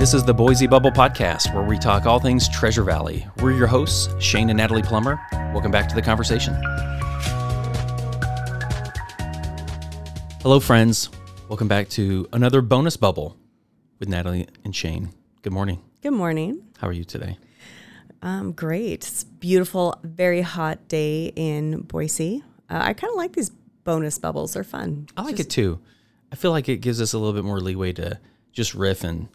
This is the Boise Bubble Podcast, where we talk all things Treasure Valley. We're your hosts, Shane and Natalie Plummer. Welcome back to the conversation. Hello, friends. Welcome back to another bonus bubble with Natalie and Shane. Good morning. Good morning. How are you today? Um, great. It's a beautiful, very hot day in Boise. Uh, I kind of like these bonus bubbles. They're fun. I like it too. I feel like it gives us a little bit more leeway to just riff and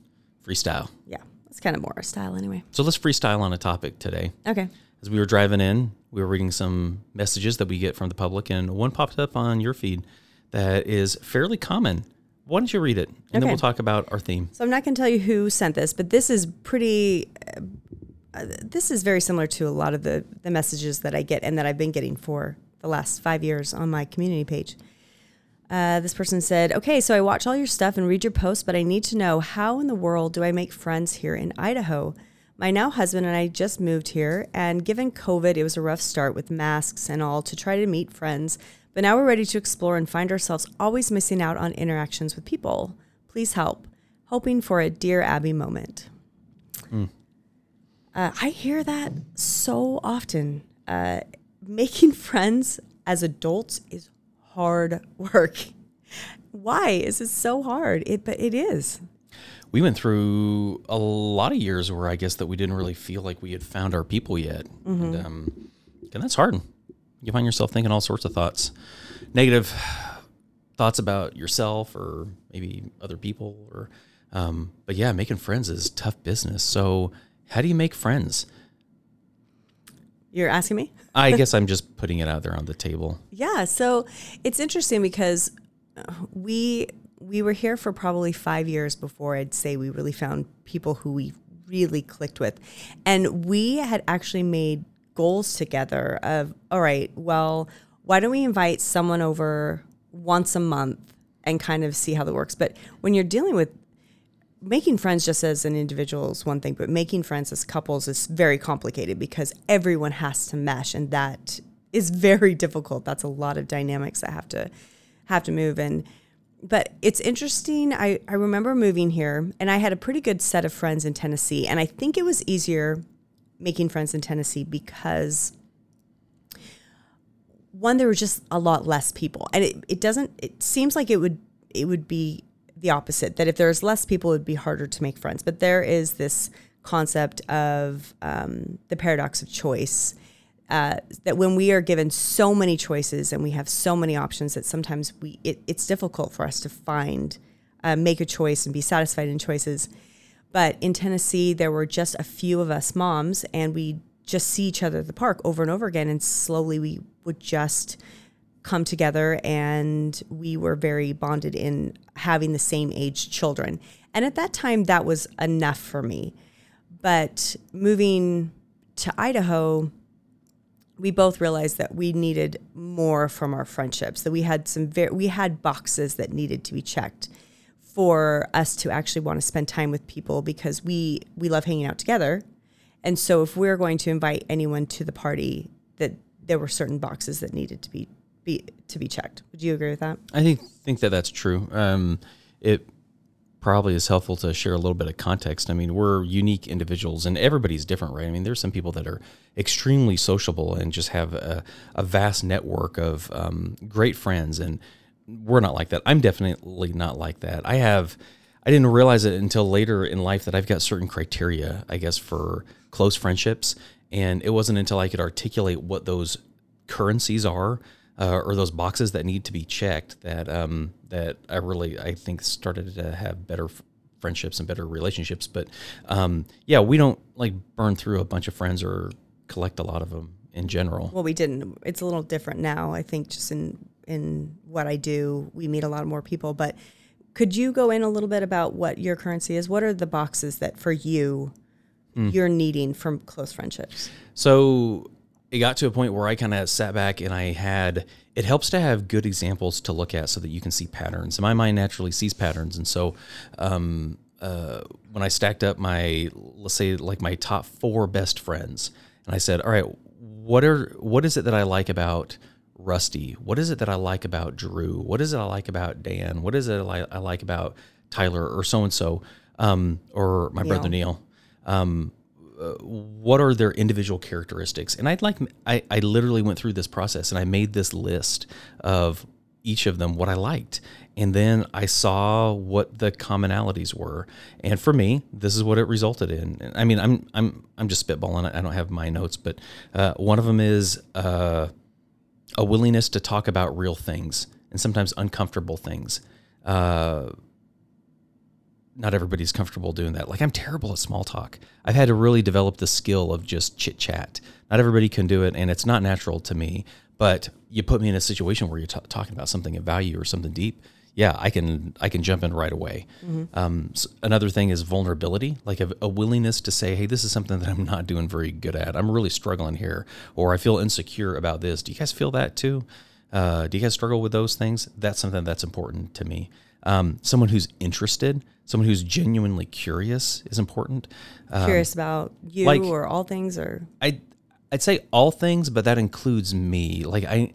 freestyle. Yeah, it's kind of more our style anyway. So let's freestyle on a topic today. Okay. As we were driving in, we were reading some messages that we get from the public, and one popped up on your feed that is fairly common. Why don't you read it, and then we'll talk about our theme. So I'm not going to tell you who sent this, but this is pretty. Uh, this is very similar to a lot of the the messages that I get and that I've been getting for the last five years on my community page. Uh, this person said, "Okay, so I watch all your stuff and read your posts, but I need to know how in the world do I make friends here in Idaho? My now husband and I just moved here, and given COVID, it was a rough start with masks and all to try to meet friends. But now we're ready to explore and find ourselves always missing out on interactions with people. Please help. Hoping for a Dear Abby moment. Uh, I hear that so often. Uh, making friends as adults is hard work. Why is it so hard? It, but it is. We went through a lot of years where I guess that we didn't really feel like we had found our people yet, and, um, and that's hard. You find yourself thinking all sorts of thoughts, negative thoughts about yourself or maybe other people, or um, but yeah, making friends is tough business. So how do you make friends? You're asking me? I guess I'm just putting it out there on the table. Yeah, so it's interesting because we we were here for probably five years before I'd say we really found people who we really clicked with, and we had actually made goals together of all right, well, why don't we invite someone over once a month and kind of see how that works? But when you're dealing with making friends just as an individual is one thing, but making friends as couples is very complicated because everyone has to mesh, and that is very difficult. That's a lot of dynamics that have to have to move and but it's interesting. I, I remember moving here and I had a pretty good set of friends in Tennessee. And I think it was easier making friends in Tennessee because one, there were just a lot less people. And it, it doesn't it seems like it would it would be the opposite, that if there's less people, it would be harder to make friends. But there is this concept of um, the paradox of choice. Uh, that when we are given so many choices and we have so many options that sometimes we it, it's difficult for us to find uh, make a choice and be satisfied in choices but in tennessee there were just a few of us moms and we just see each other at the park over and over again and slowly we would just come together and we were very bonded in having the same age children. And at that time that was enough for me. But moving to idaho we both realized that we needed more from our friendships that we had some very we had boxes that needed to be checked for us to actually want to spend time with people because we we love hanging out together. And so if we're going to invite anyone to the party that there were certain boxes that needed to be, be to be checked would you agree with that I think think that that's true. Um, it probably is helpful to share a little bit of context. I mean, we're unique individuals, and everybody's different, right? I mean, there's some people that are extremely sociable and just have a, a vast network of um, great friends, and we're not like that. I'm definitely not like that. I have. I didn't realize it until later in life that I've got certain criteria, I guess, for close friendships. And it wasn't until I could articulate what those currencies are uh, or those boxes that need to be checked that um, that I really I think started to have better f- friendships and better relationships. But um, yeah, we don't like burn through a bunch of friends or collect a lot of them in general. well we didn't it's a little different now i think just in in what i do we meet a lot more people but could you go in a little bit about what your currency is what are the boxes that for you you're needing from close friendships? So it got to a point where I kind of sat back and I had it helps to have good examples to look at so that you can see patterns. And my mind naturally sees patterns, and so um, uh, when I stacked up my let's say like my top four best friends, and I said, all right, what are what is it that I like about Rusty? What is it that I like about Drew? What is it I like about Dan? What is it I like about Tyler or so and so, or my brother Neil? Um, uh, what are their individual characteristics? And I'd like I, I literally went through this process and I made this list of each of them what I liked. And then I saw what the commonalities were. And for me, this is what it resulted in. I mean, I'm I'm I'm just spitballing. I don't have my notes, but uh, one of them is uh, a willingness to talk about real things and sometimes uncomfortable things. Uh, not everybody's comfortable doing that. Like I'm terrible at small talk. I've had to really develop the skill of just chit chat. Not everybody can do it, and it's not natural to me. But you put me in a situation where you're t- talking about something of value or something deep. Yeah, I can I can jump in right away. Mm-hmm. Um, so another thing is vulnerability, like a, a, willingness to say, "Hey, this is something that I'm not doing very good at. I'm really struggling here, or I feel insecure about this." Do you guys feel that too? Uh, do you guys struggle with those things? That's something that's important to me. Um, someone who's interested, someone who's genuinely curious is important. Um, curious about you like, or all things, or I, I'd say all things, but that includes me. Like I,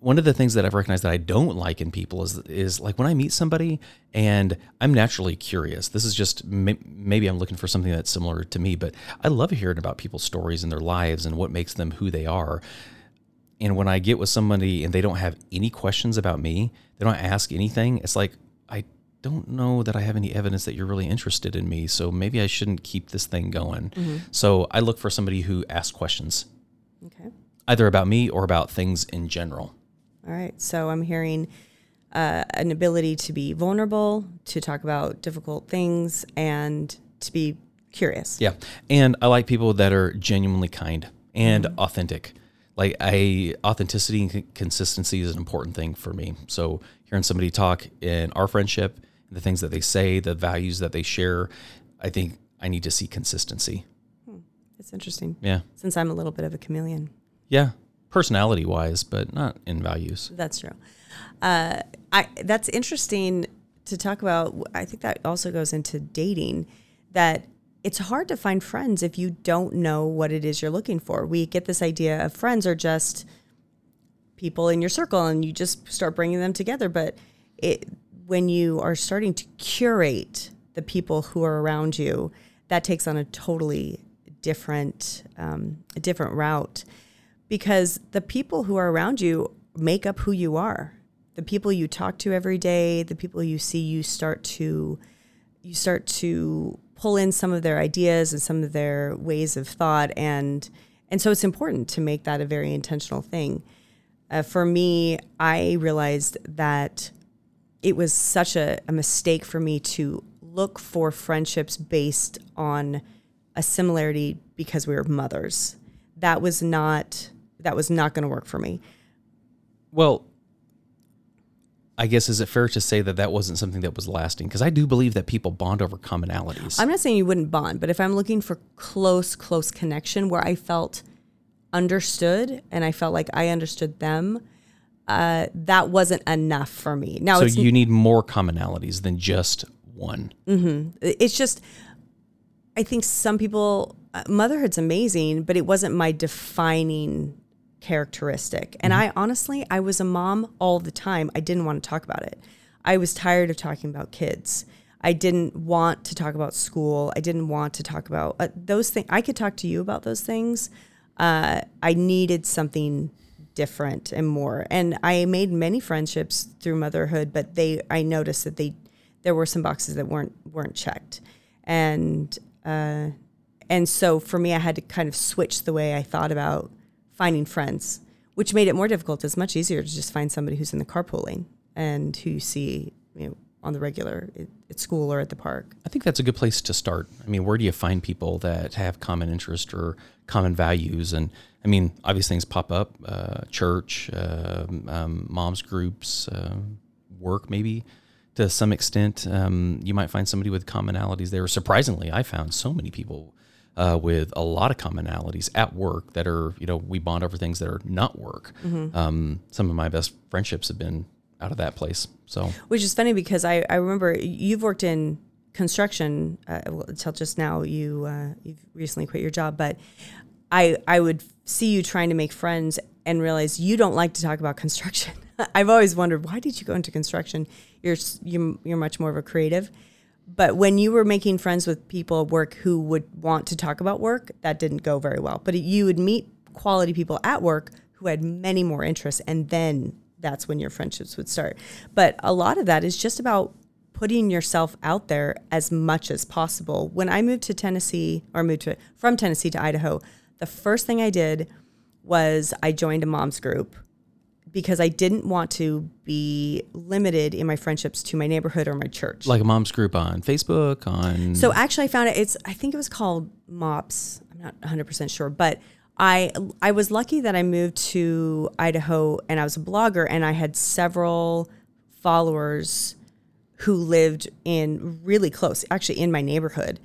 one of the things that I've recognized that I don't like in people is is like when I meet somebody and I'm naturally curious. This is just maybe I'm looking for something that's similar to me, but I love hearing about people's stories and their lives and what makes them who they are. And when I get with somebody and they don't have any questions about me, they don't ask anything. It's like don't know that I have any evidence that you're really interested in me. So maybe I shouldn't keep this thing going. Mm-hmm. So I look for somebody who asks questions. Okay. Either about me or about things in general. All right. So I'm hearing uh, an ability to be vulnerable, to talk about difficult things, and to be curious. Yeah. And I like people that are genuinely kind and mm-hmm. authentic. Like I authenticity and consistency is an important thing for me. So hearing somebody talk in our friendship, the things that they say, the values that they share, I think I need to see consistency. Hmm. That's interesting. Yeah. Since I'm a little bit of a chameleon. Yeah. Personality wise, but not in values. That's true. Uh, I that's interesting to talk about. I think that also goes into dating that it's hard to find friends if you don't know what it is you're looking for. We get this idea of friends are just people in your circle and you just start bringing them together. But it, when you are starting to curate the people who are around you, that takes on a totally different, um, a different route. Because the people who are around you make up who you are. The people you talk to every day, the people you see, you start to, you start to pull in some of their ideas and some of their ways of thought. And and so it's important to make that a very intentional thing. Uh, for me, I realized that it was such a, a mistake for me to look for friendships based on a similarity because we were mothers. That was not that was not going to work for me. Well, I guess is it fair to say that that wasn't something that was lasting? Because I do believe that people bond over commonalities. I'm not saying you wouldn't bond, but if I'm looking for close, close connection where I felt understood and I felt like I understood them, uh, that wasn't enough for me. Now, so you need more commonalities than just one. Mm-hmm. It's just, I think some people, uh, motherhood's amazing, but it wasn't my defining characteristic. And mm-hmm. I honestly, I was a mom all the time. I didn't want to talk about it. I was tired of talking about kids. I didn't want to talk about school. I didn't want to talk about uh, those things. I could talk to you about those things, uh, I needed something different and more. And I made many friendships through motherhood, but they I noticed that they there were some boxes that weren't weren't checked, and uh, and so for me, I had to kind of switch the way I thought about finding friends, which made it more difficult. It's much easier to just find somebody who's in the carpooling and who you see you know on the regular at school or at the park. I think that's a good place to start. I mean, where do you find people that have common interest or common values? And I mean, obvious things pop up: uh, church, uh, um, moms groups, uh, work, maybe to some extent. Um, you might find somebody with commonalities there. Surprisingly, I found so many people uh, with a lot of commonalities at work that are, you know, we bond over things that are not work. Um, some of my best friendships have been out of that place. So Which is funny because I, I remember you've worked in construction uh, well, until just now. You uh, you've recently quit your job, but I I would see you trying to make friends and realize you don't like to talk about construction. I've always wondered why did you go into construction? You're you're, you're much more of a creative. But when you were making friends with people at work who would want to talk about work, that didn't go very well. But you would meet quality people at work who had many more interests, and then that's when your friendships would start. But a lot of that is just about putting yourself out there as much as possible. When I moved to Tennessee, or moved to from Tennessee to Idaho, the first thing I did was I joined a mom's group because I didn't want to be limited in my friendships to my neighborhood or my church. like a mom's group on Facebook, on So actually, I found it. It's I think it was called MOPS. I'm not 100 percent sure, but I I was lucky that I moved to Idaho and I was a blogger and I had several followers who lived in really close, actually in my neighborhood.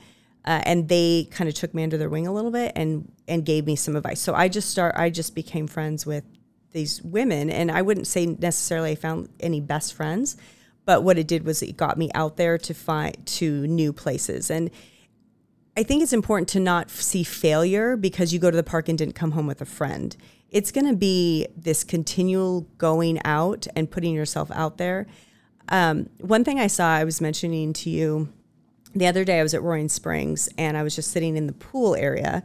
Uh, and they kind of took me under their wing a little bit and and gave me some advice. So I just start I just became friends with these women and I wouldn't say necessarily I found any best friends, but what it did was it got me out there to find to new places and I think it's important to not see failure because you go to the park and didn't come home with a friend. It's going to be this continual going out and putting yourself out there. Um, one thing I saw, I was mentioning to you the other day, I was at Roaring Springs and I was just sitting in the pool area.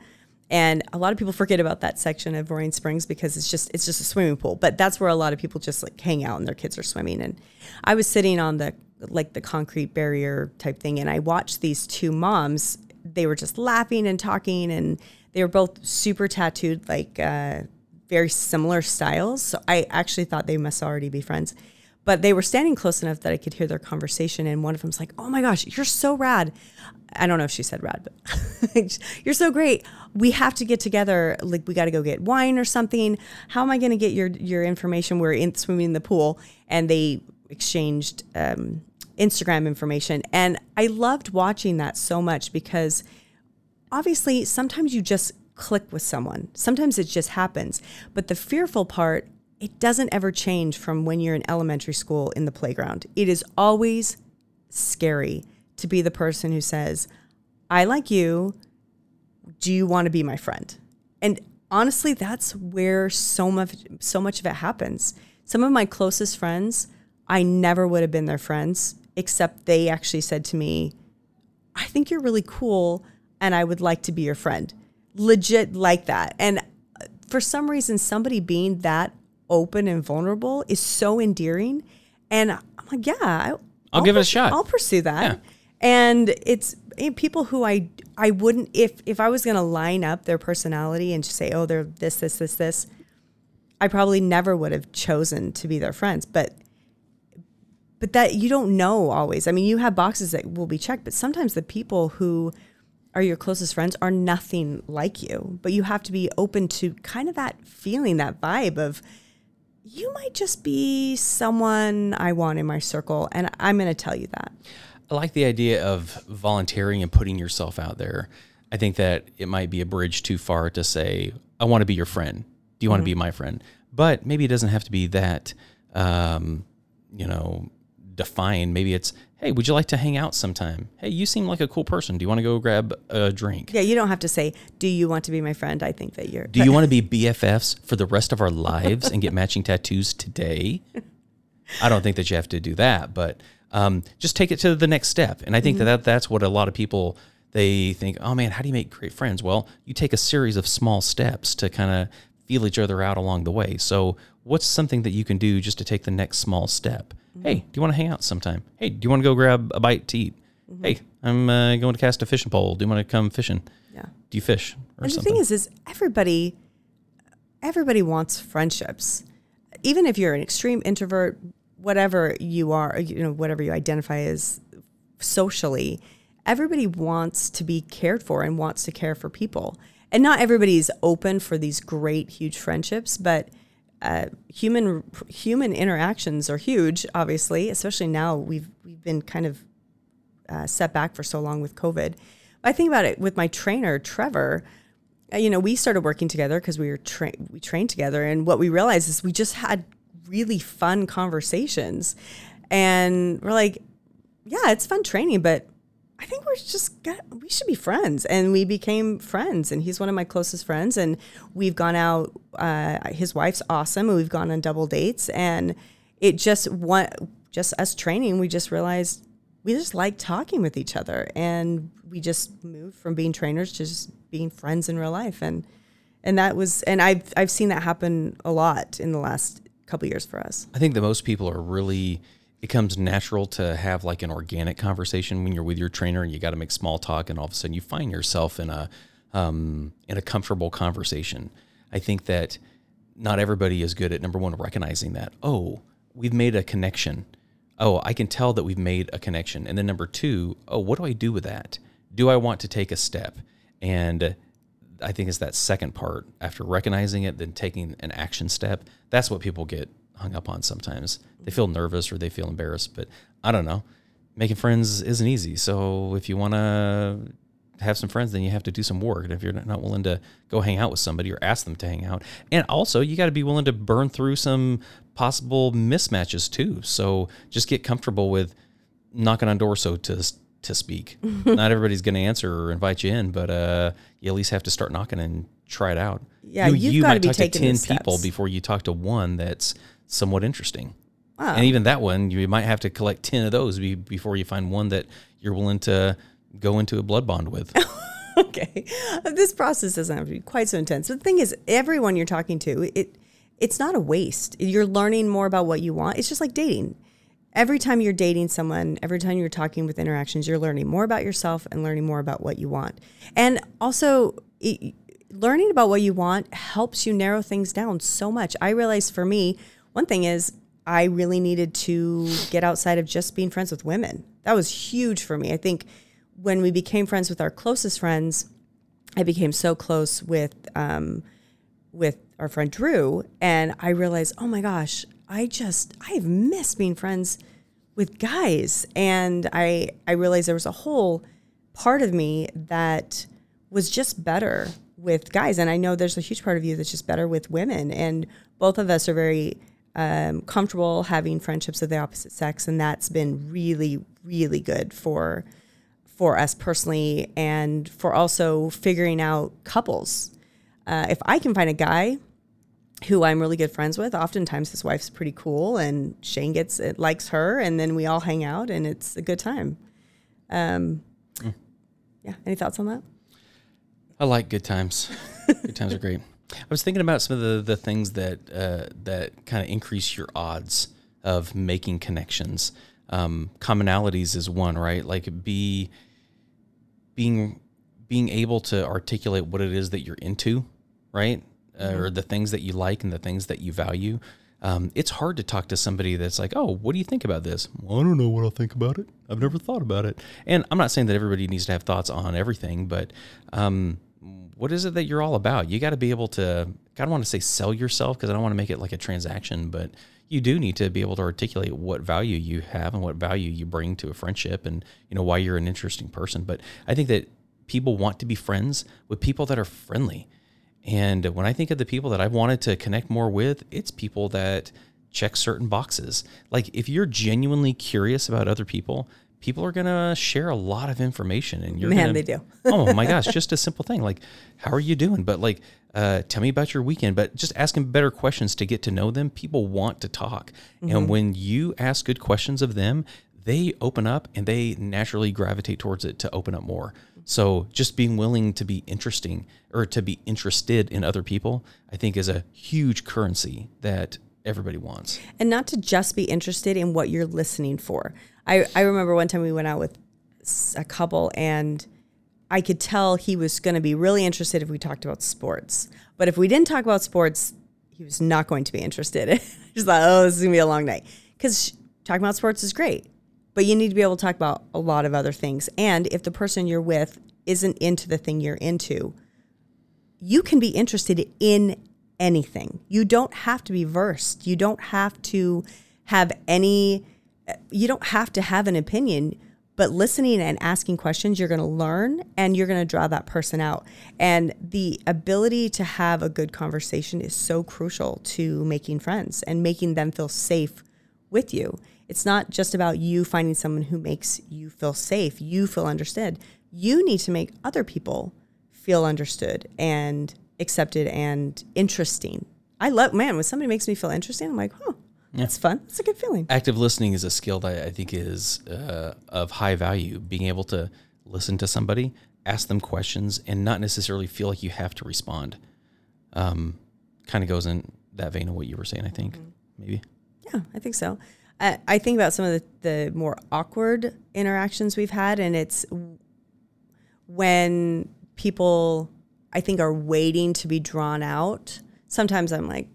And a lot of people forget about that section of Roaring Springs because it's just it's just a swimming pool. But that's where a lot of people just like hang out and their kids are swimming. And I was sitting on the like the concrete barrier type thing, and I watched these two moms. They were just laughing and talking, and they were both super tattooed, like uh, very similar styles. So I actually thought they must already be friends. But they were standing close enough that I could hear their conversation, and one of them's like, "Oh my gosh, you're so rad." I don't know if she said rad, but you're so great. We have to get together. Like we got to go get wine or something. How am I going to get your your information? We're in swimming in the pool, and they exchanged um, Instagram information, and I loved watching that so much because obviously sometimes you just click with someone. Sometimes it just happens. But the fearful part, it doesn't ever change from when you're in elementary school in the playground. It is always scary to be the person who says, I like you. Do you want to be my friend? And honestly, that's where so much so much of it happens. Some of my closest friends, I never would have been their friends, except they actually said to me, I think you're really cool and I would like to be your friend. Legit like that. And uh, for some reason, somebody being that open and vulnerable is so endearing. And I'm like, yeah, I, I'll give it a shot. I'll pursue that. Yeah. And it's eh, people who I I wouldn't if if I was going to line up their personality and just say, oh, they're this this this this, I probably never would have chosen to be their friends. But but that you don't know always. I mean, you have boxes that will be checked, but sometimes the people who are your closest friends are nothing like you. But you have to be open to kind of that feeling, that vibe of you might just be someone I want in my circle, and I'm going to tell you that. I like the idea of volunteering and putting yourself out there. I think that it might be a bridge too far to say, I want to be your friend. Do you want to be my friend? But maybe it doesn't have to be that, um, you know, defined. Maybe it's, hey, would you like to hang out sometime? Hey, you seem like a cool person. Do you want to go grab a drink? Yeah, you don't have to say, "Do you want to be my friend?" I think that you're. Do you want to be BFFs for the rest of our lives and get matching tattoos today? I don't think that you have to do that, but um, just take it to the next step. And I think that, that that's what a lot of people they think, oh man, how do you make great friends? Well, you take a series of small steps to kind of feel each other out along the way. So, what's something that you can do just to take the next small step? Hey, do you want to hang out sometime? Hey, do you want to go grab a bite to eat? Hey, I'm uh, going to cast a fishing pole. Do you want to come fishing? Yeah. Do you fish or And the thing is, is everybody, everybody wants friendships. Even if you're an extreme introvert, whatever you are, you know, whatever you identify as socially, everybody wants to be cared for and wants to care for people. And not everybody's open for these great, huge friendships, but uh, human human interactions are huge. Obviously, especially now we've we've been kind of uh, set back for so long with COVID. I think about it with my trainer, Trevor. uh, You know, we started working together because we were tra- we trained together, and what we realized is we just had really fun conversations, and we're like, yeah, it's fun training, but I think we're just got, we should be friends, and we became friends. And he's one of my closest friends, and we've gone out. Uh, his wife's awesome, and we've gone on double dates, and it just one just us training. We just realized we just like talking with each other, and we just moved from being trainers to just being friends in real life, and and that was and I've I've seen that happen a lot in the last couple years for us. I think that most people are really it comes natural to have like an organic conversation when you're with your trainer and you got to make small talk and all of a sudden you find yourself in a um, in a comfortable conversation. I think that not everybody is good at number one recognizing that oh we've made a connection. Oh, I can tell that we've made a connection. And then number two, oh, what do I do with that? Do I want to take a step? And I think it's that second part after recognizing it, then taking an action step. That's what people get hung up on sometimes. They feel nervous or they feel embarrassed, but I don't know. Making friends isn't easy. So if you want to have some friends, then you have to do some work. And if you're not willing to go hang out with somebody or ask them to hang out, and also you got to be willing to burn through some possible mismatches too. So just get comfortable with knocking on doors, so to to speak. not everybody's going to answer or invite you in, but uh, you at least have to start knocking and try it out. Yeah, you, you've you might be talk to ten the people before you talk to one that's somewhat interesting. Wow. And even that one, you might have to collect 10 of those be, before you find one that you're willing to go into a blood bond with. okay. This process doesn't have to be quite so intense. But the thing is everyone you're talking to it it's not a waste. You're learning more about what you want. It's just like dating. Every time you're dating someone every time you're talking with interactions you're learning more about yourself and learning more about what you want. And also it, learning about what you want helps you narrow things down so much. I realized for me one thing is i really needed to get outside of just being friends with women. That was huge for me. I think when we became friends with our closest friends, I became so close with um, with our friend Drew, and I realized, oh my gosh, I just I've missed being friends with guys, and I I realized there was a whole part of me that was just better with guys, and I know there's a huge part of you that's just better with women, and both of us are very um, comfortable having friendships of the opposite sex, and that's been really really good for for us personally and for also figuring out couples. Uh, if I can find a guy who I'm really good friends with, oftentimes his wife's pretty cool and Shane gets it likes her and then we all hang out and it's a good time. Um, Yeah. Any thoughts on that? I like good times. good times are great. I was thinking about some of the, the things that uh, that kind of increase your odds of making connections. Um, commonalities is one, right? Like be being being able to articulate what it is that you're into, right? Uh, or the things that you like and the things that you value. Um, it's hard to talk to somebody that's like, "Oh, what do you think about this?" Well, I don't know what I'll think about it. I've never thought about it. And I'm not saying that everybody needs to have thoughts on everything, but um, what is it that you're all about? You got to be able to. I don't want to say sell yourself because I don't want to make it like a transaction, but you do need to be able to articulate what value you have and what value you bring to a friendship, and you know why you're an interesting person. But I think that people want to be friends with people that are friendly. And when I think of the people that I've wanted to connect more with, it's people that check certain boxes. Like if you're genuinely curious about other people, people are gonna share a lot of information, and you're Man, gonna, they do. oh my gosh, just a simple thing like, how are you doing? But like, uh, tell me about your weekend. But just asking better questions to get to know them. People want to talk, and when you ask good questions of them, they open up and they naturally gravitate towards it to open up more. So just being willing to be interesting or to be interested in other people, I think is a huge currency that everybody wants. and not to just be interested in what you're listening for. I, I remember one time we went out with a couple and I could tell he was going to be really interested if we talked about sports. But if we didn't talk about sports, he was not going to be interested. Just thought, oh, this is going to be a long night. Because talking about sports is great, but you need to be able to talk about a lot of other things. And if the person you're with isn't into the thing you're into, you can be interested in anything. You don't have to be versed. You don't have to have any, you don't have to have an opinion. but listening and asking questions, you're going to learn and you're going to draw that person out. And the ability to have a good conversation is so crucial to making friends and making them feel safe with you. It's not just about you finding someone who makes you feel safe, you feel understood. You need to make other people feel understood and accepted and interesting. I love, man, when somebody makes me feel interesting, I'm like, oh, that's fun. That's a good feeling. Active listening is a skill that I think is uh, of high value. Being able to listen to somebody, ask them questions, and not necessarily feel like you have to respond. Um, kind of goes in that vein of what you were saying. I think Mm-hmm. maybe. Yeah, I think so. I, I think about some of the, the more awkward interactions we've had, and it's when people, I think, are waiting to be drawn out. Sometimes I'm like,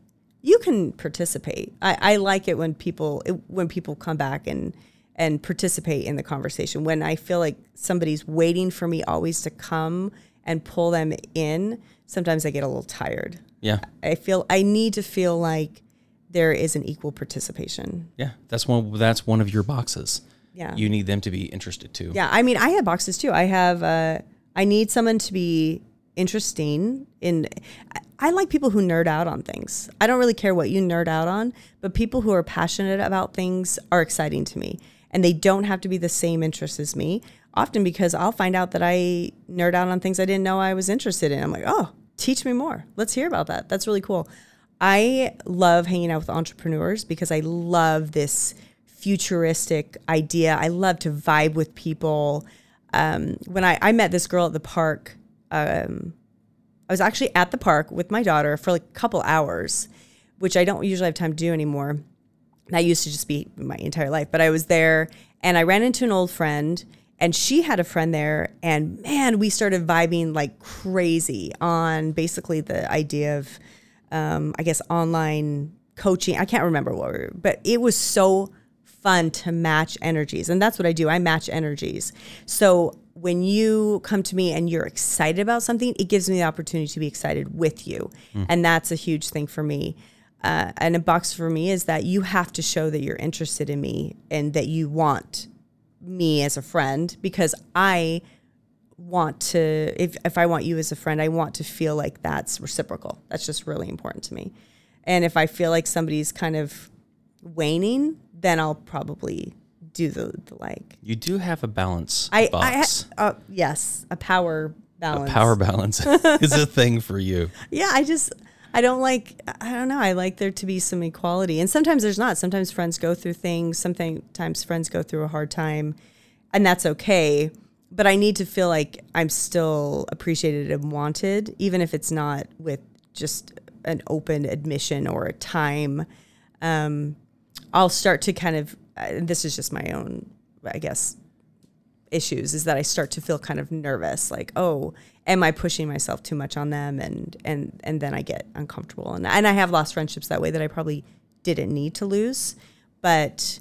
you can participate. I, I like it when people it, when people come back and and participate in the conversation. When I feel like somebody's waiting for me always to come and pull them in, sometimes I get a little tired. Yeah, I feel I need to feel like there is an equal participation. yeah. That's one. That's one of your boxes. Yeah. You need them to be interested too. Yeah, I mean, I have boxes too. I have. Uh, I need someone to be interesting in. I- like people who nerd out on things. I don't really care what you nerd out on, but people who are passionate about things are exciting to me, and they don't have to be the same interests as me. Often because I'll find out that I nerd out on things I didn't know I was interested in. I'm like, oh, teach me more. Let's hear about that. That's really cool. I love hanging out with entrepreneurs because I love this futuristic idea. I love to vibe with people. Um, when I, I met this girl at the park, um, I was actually at the park with my daughter for like a couple hours, which I don't usually have time to do anymore. That used to just be my entire life. But I was there and I ran into an old friend and she had a friend there. And man, we started vibing like crazy on basically the idea of, um, I guess, online coaching. I can't remember what we were, but it was so fun to match energies. And that's what I do. I match energies. So when you come to me and you're excited about something, it gives me the opportunity to be excited with you. And that's a huge thing for me. Uh, and a box for me is that you have to show that you're interested in me and that you want me as a friend because I want to if if I want you as a friend, I want to feel like that's reciprocal. That's just really important to me. And if I feel like somebody's kind of waning, then I'll probably do the, the like. You do have a balance I, I ha- uh, yes, a power balance. A power balance is a thing for you. Yeah, I just I don't like I don't know. I like there to be some equality. And sometimes there's not. Sometimes friends go through things, sometimes friends go through a hard time, and that's okay. But I need to feel like I'm still appreciated and wanted, even if it's not with just an open admission or a time. Um, I'll start to kind of this is just my own, I guess, issues is that I start to feel kind of nervous, like, oh, am I pushing myself too much on them? And and and then I get uncomfortable. And and I have lost friendships that way that I probably didn't need to lose, but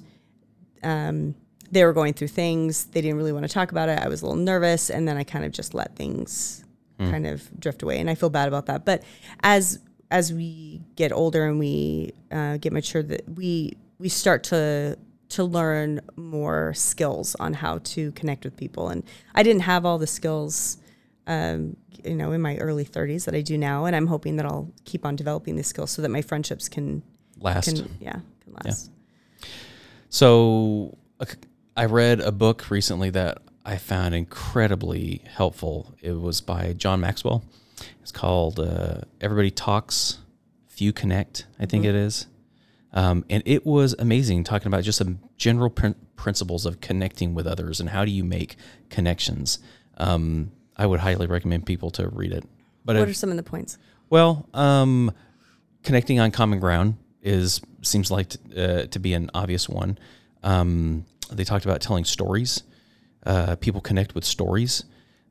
um, they were going through things. They didn't really want to talk about it. I was a little nervous, and then I kind of just let things kind of drift away, and I feel bad about that. But as as we get older and we uh, get mature, that we we start to to learn more skills on how to connect with people. And I didn't have all the skills, um, you know, in my early 30s that I do now. And I'm hoping that I'll keep on developing these skills so that my friendships can Last. can yeah can last. So uh, I read a book recently that I found incredibly helpful. It was by John Maxwell. It's called uh, Everybody Talks, Few Connect, I think it is. Um, and it was amazing talking about just some general prin- principles of connecting with others and how do you make connections. Um, I would highly recommend people to read it. But What if- are some of the points? well, um, connecting on common ground is seems like t- uh, to be an obvious one. Um, they talked about telling stories. Uh, people connect with stories,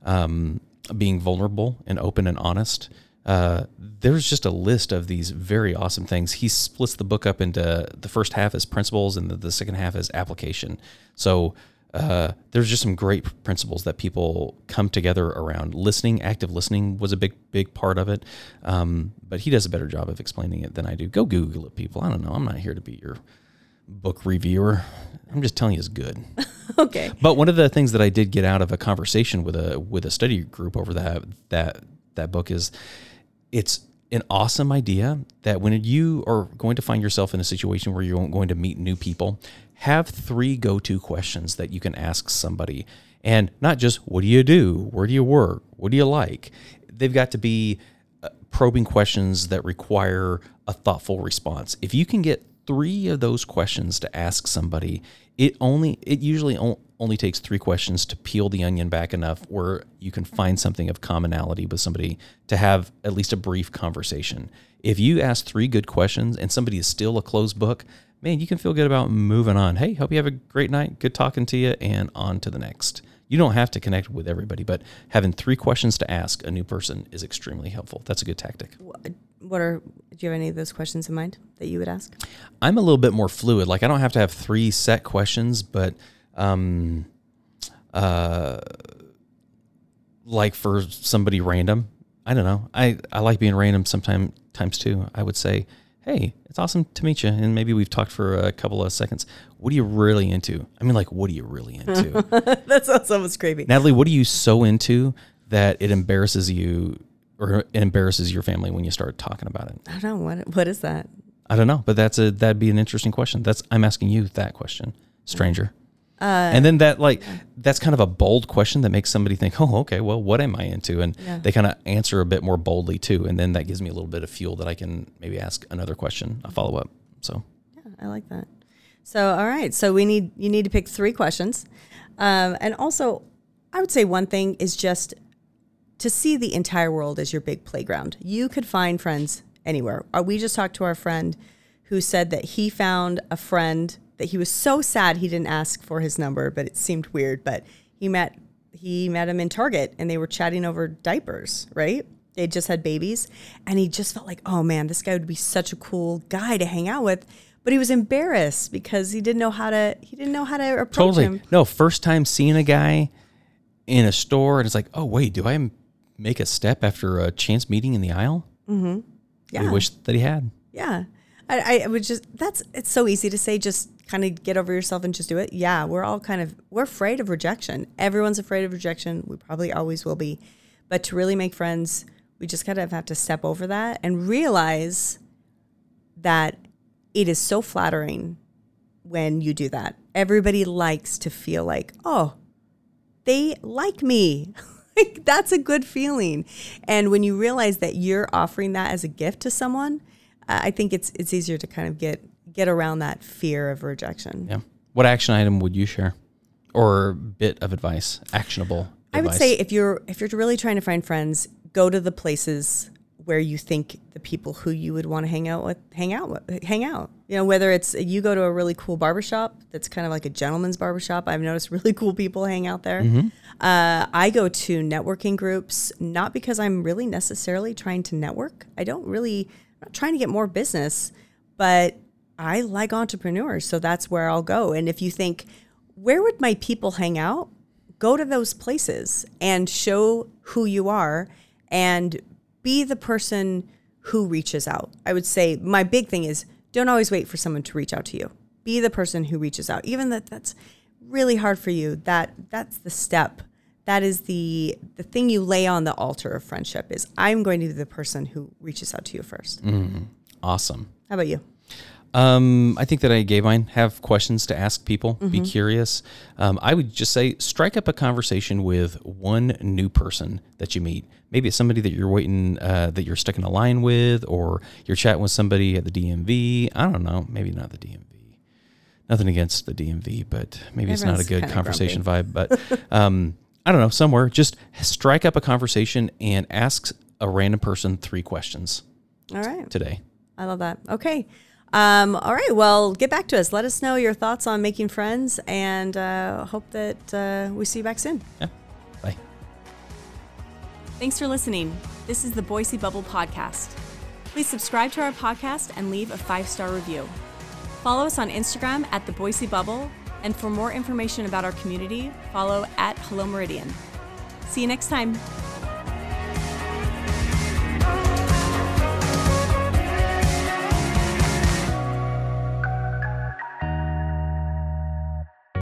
um, being vulnerable and open and honest. Uh, there's just a list of these very awesome things. He splits the book up into the first half as principles and the, the second half as application. So uh, there's just some great principles that people come together around. Listening, active listening was a big, big part of it. Um, but he does a better job of explaining it than I do. Go Google it, people. I don't know. I'm not here to be your book reviewer. I'm just telling you, it's good. Okay. But one of the things that I did get out of a conversation with a with a study group over that that that book is it's an awesome idea that when you are going to find yourself in a situation where you're going to meet new people, have three go-to questions that you can ask somebody. And not just what do you do? Where do you work? What do you like? They've got to be uh, probing questions that require a thoughtful response. If you can get three of those questions to ask somebody, it only it usually only takes three questions to peel the onion back enough where you can find something of commonality with somebody to have at least a brief conversation. If you ask three good questions and somebody is still a closed book, man, you can feel good about moving on. Hey, hope you have a great night. Good talking to you and on to the next. You don't have to connect with everybody, but having three questions to ask a new person is extremely helpful. That's a good tactic. What are, do you have any of those questions in mind that you would ask? I'm a little bit more fluid. Like I don't have to have three set questions, but um, uh, like for somebody random, I don't know. I, I like being random sometimes times too. I would say, hey, it's awesome to meet you, and maybe we've talked for a couple of seconds. What are you really into? I mean, like, what are you really into? that sounds almost creepy. Natalie, what are you so into that it embarrasses you or it embarrasses your family when you start talking about it? I don't know what what is that. I don't know, but that's a that'd be an interesting question. That's I'm asking you that question, stranger. And then that like that's kind of a bold question that makes somebody think, oh, okay, well, what am I into? And Yeah. they kind of answer a bit more boldly too, and then that gives me a little bit of fuel that I can maybe ask another question, a follow up. So Yeah, I like that. So, all right. So we need you need to pick three questions, um, and also, I would say one thing is just to see the entire world as your big playground. You could find friends anywhere. Uh, We just talked to our friend who said that he found a friend that he was so sad he didn't ask for his number, but it seemed weird. But he met he met him in Target and they were chatting over diapers, right? They just had babies, and he just felt like, oh man, this guy would be such a cool guy to hang out with. But he was embarrassed because he didn't know how to he didn't know how to approach him totally him. no first time seeing a guy in a store, and it's like, oh wait, do I make a step after a chance meeting in the aisle? Mm-hmm. Yeah. I wish that he had. Yeah. I, I would just, that's, it's so easy to say, just kind of get over yourself and just do it. Yeah. We're all kind of, we're afraid of rejection. Everyone's afraid of rejection. We probably always will be. But to really make friends, we just kind of have to step over that and realize that it is so flattering when you do that. Everybody likes to feel like, oh, they like me. like that's a good feeling. And when you realize that you're offering that as a gift to someone, I think it's it's easier to kind of get get around that fear of rejection. Yeah. What action item would you share, or bit of advice, actionable? I would say if you're if you're really trying to find friends, go to the places where you think the people who you would want to hang out with hang out with hang out. You know, whether it's you go to a really cool barbershop that's kind of like a gentleman's barbershop. I've noticed really cool people hang out there. Uh, I go to networking groups not because I'm really necessarily trying to network. I don't really trying to get more business, but I like entrepreneurs, so that's where I'll go. And if you think, where would my people hang out? Go to those places and show who you are and be the person who reaches out. I would say my big thing is don't always wait for someone to reach out to you. Be the person who reaches out. Even that that's really hard for you. That that's the step. That is the the thing you lay on the altar of friendship is I'm going to be the person who reaches out to you first. awesome. How about you? Um, I think that I gave mine. Have questions to ask people. Be Mm-hmm. curious. Um, I would just say strike up a conversation with one new person that you meet. Maybe it's somebody that you're waiting, uh, that you're stuck in a line with, or you're chatting with somebody at the DMV. I don't know. Maybe not the DMV. Nothing against the DMV, but maybe it's not a good conversation vibe. But um, I don't know. Somewhere, just strike up a conversation and ask a random person three questions All right. today. I love that. Okay. Um, all right. Well, get back to us. Let us know your thoughts on making friends and uh, hope that uh, we see you back soon. Yeah. Bye. Thanks for listening. This is the Boise Bubble Podcast. Please subscribe to our podcast and leave a five star review. Follow us on Instagram at the Boise Bubble, and for more information about our community, follow at Hello Meridian. See you next time.